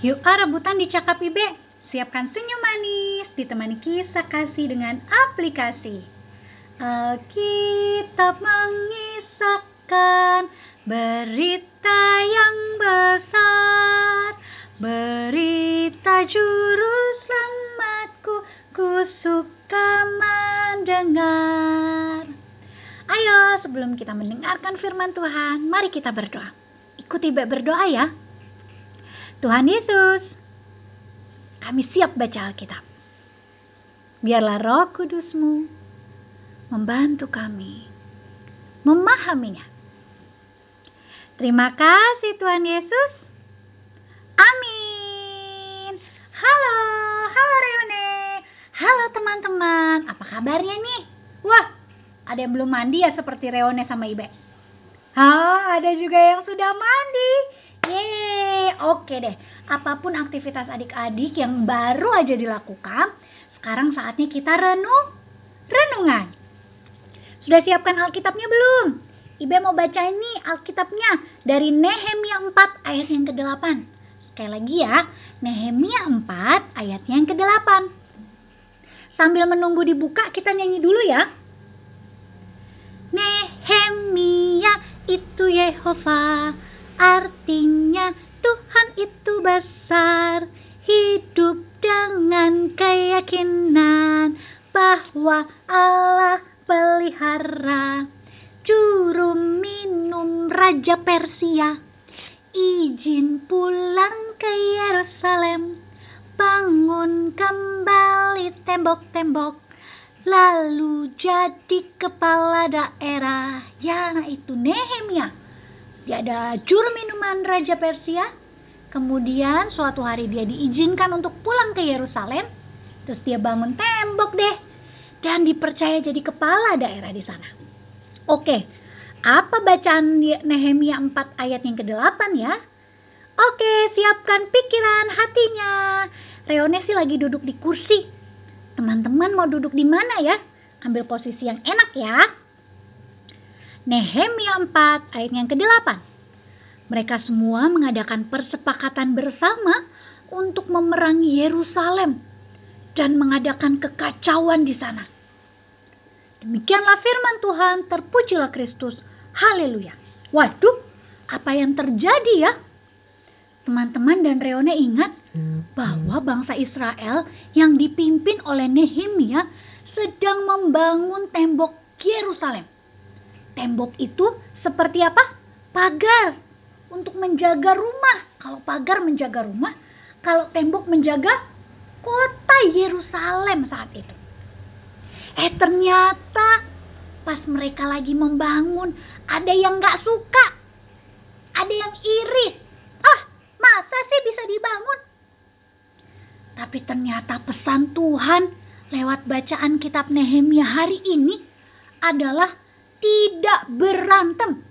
Yuk ah rebutan di Cakap Ibe. Siapkan senyum manis, ditemani kisah kasih dengan aplikasi. Alkitab mengisahkan berita yang besar, berita juru selamatku, ku suka mendengar. Ayo, sebelum kita mendengarkan firman Tuhan, mari kita berdoa. Ikuti berdoa ya. Tuhan Yesus, kami siap baca Alkitab. Biarlah roh kudusmu membantu kami memahaminya. Terima kasih Tuhan Yesus. Amin. Halo, halo Reone. Halo teman-teman, apa kabarnya nih? Wah, ada yang belum mandi ya seperti Reone sama Ibe. Ah, ada juga yang sudah mandi. Oke deh. Apa pun aktivitas adik-adik yang baru aja dilakukan, sekarang saatnya kita renung, renungan. Sudah siapkan Alkitabnya belum? Ibe mau baca ini Alkitabnya dari Nehemia 4 ayat yang ke-8. Sekali lagi ya, Nehemia 4 ayat yang ke-8. Sambil menunggu dibuka, kita nyanyi dulu ya. Nehemia itu Yehova, artinya Tuhan itu besar. Hidup dengan keyakinan bahwa Allah pelihara juru minum Raja Persia izin pulang ke Yerusalem bangun kembali tembok-tembok lalu jadi kepala daerah yaitu Nehemia dia ada juru minuman Raja Persia kemudian suatu hari dia diizinkan untuk pulang ke Yerusalem terus dia bangun tembok deh dan dipercaya jadi kepala daerah di sana Oke, apa bacaan Nehemia 4 ayat yang ke-8 ya? Oke, siapkan pikiran hatinya. Reone sih lagi duduk di kursi. Teman-teman mau duduk di mana ya? Ambil posisi yang enak ya. Nehemia 4 ayat yang ke-8. Mereka semua mengadakan persepakatan bersama untuk memerangi Yerusalem dan mengadakan kekacauan di sana. Demikianlah firman Tuhan, terpujilah Kristus. Haleluya. Waduh, apa yang terjadi ya? Teman-teman dan Reone ingat bahwa bangsa Israel yang dipimpin oleh Nehemia sedang membangun tembok Yerusalem. Tembok itu seperti apa? Pagar untuk menjaga rumah. Kalau pagar menjaga rumah, kalau tembok menjaga kota Yerusalem saat itu. Eh ternyata pas mereka lagi membangun ada yang gak suka. Ada yang iri. Ah masa sih bisa dibangun? Tapi ternyata pesan Tuhan lewat bacaan kitab Nehemia hari ini adalah tidak berantem.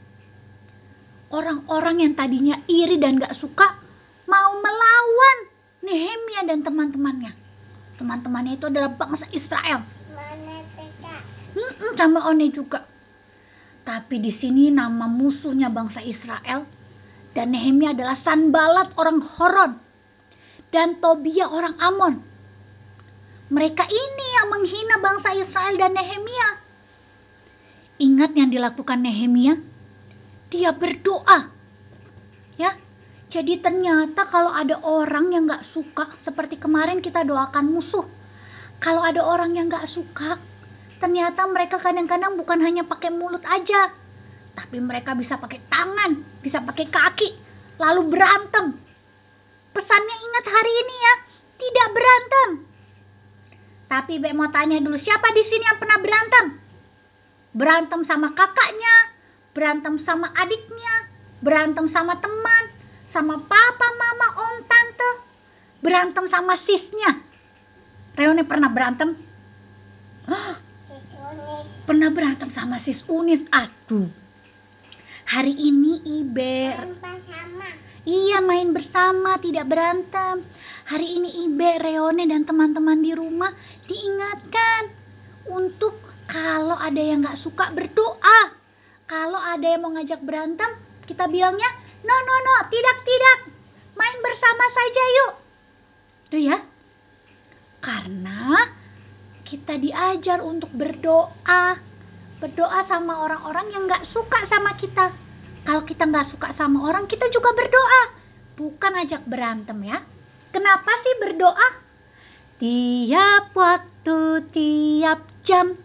Orang-orang yang tadinya iri dan gak suka mau melawan Nehemia dan teman-temannya. Teman-temannya itu adalah bangsa Israel Hmm, sama One juga. Tapi di sini nama musuhnya bangsa Israel dan Nehemia adalah Sanbalat orang Horon dan Tobia orang Amon. Mereka ini yang menghina bangsa Israel dan Nehemia. Ingat yang dilakukan Nehemia? Dia berdoa. Ya, jadi ternyata kalau ada orang yang gak suka, seperti kemarin kita doakan musuh. Kalau ada orang yang gak suka, ternyata mereka kadang-kadang bukan hanya pakai mulut aja, tapi mereka bisa pakai tangan, bisa pakai kaki, lalu berantem. Pesannya ingat hari ini ya, tidak berantem. Tapi Be mau tanya dulu, siapa di sini yang pernah berantem? Berantem sama kakaknya, berantem sama adiknya, berantem sama teman, sama papa, mama, om, tante, berantem sama sisnya. Reone pernah berantem? pernah berantem sama sis Unis. Aduh. Hari ini Ibe Iya main bersama tidak berantem. Hari ini Ibe, Reone dan teman-teman di rumah diingatkan untuk kalau ada yang nggak suka berdoa. Kalau ada yang mau ngajak berantem, kita bilangnya no no no tidak tidak. Main bersama saja yuk. Tuh ya. Karena kita diajar untuk berdoa. Berdoa sama orang-orang yang gak suka sama kita. Kalau kita gak suka sama orang, kita juga berdoa. Bukan ajak berantem ya. Kenapa sih berdoa? Tiap waktu, tiap jam,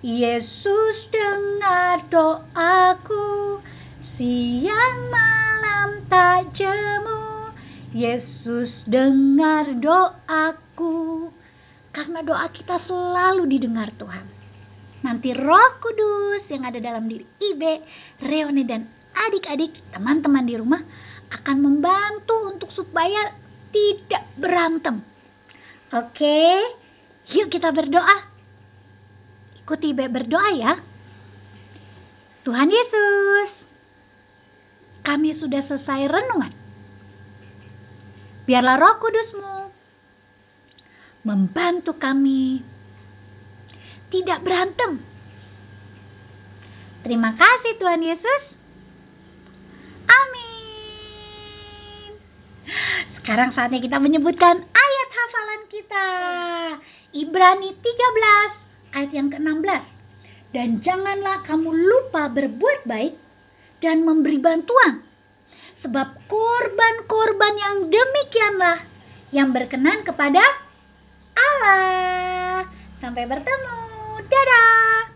Yesus dengar doaku. Siang malam tak jemu, Yesus dengar doaku. Karena doa kita selalu didengar Tuhan. Nanti roh kudus yang ada dalam diri Ibe, Reone dan adik-adik teman-teman di rumah akan membantu untuk supaya tidak berantem. Oke, yuk kita berdoa. Ikuti Ibe berdoa ya. Tuhan Yesus, kami sudah selesai renungan. Biarlah roh kudusmu membantu kami tidak berantem. Terima kasih Tuhan Yesus. Amin. Sekarang saatnya kita menyebutkan ayat hafalan kita. Ibrani 13 ayat yang ke-16. Dan janganlah kamu lupa berbuat baik dan memberi bantuan. Sebab korban-korban yang demikianlah yang berkenan kepada Allah. Sampai bertemu. Dadah.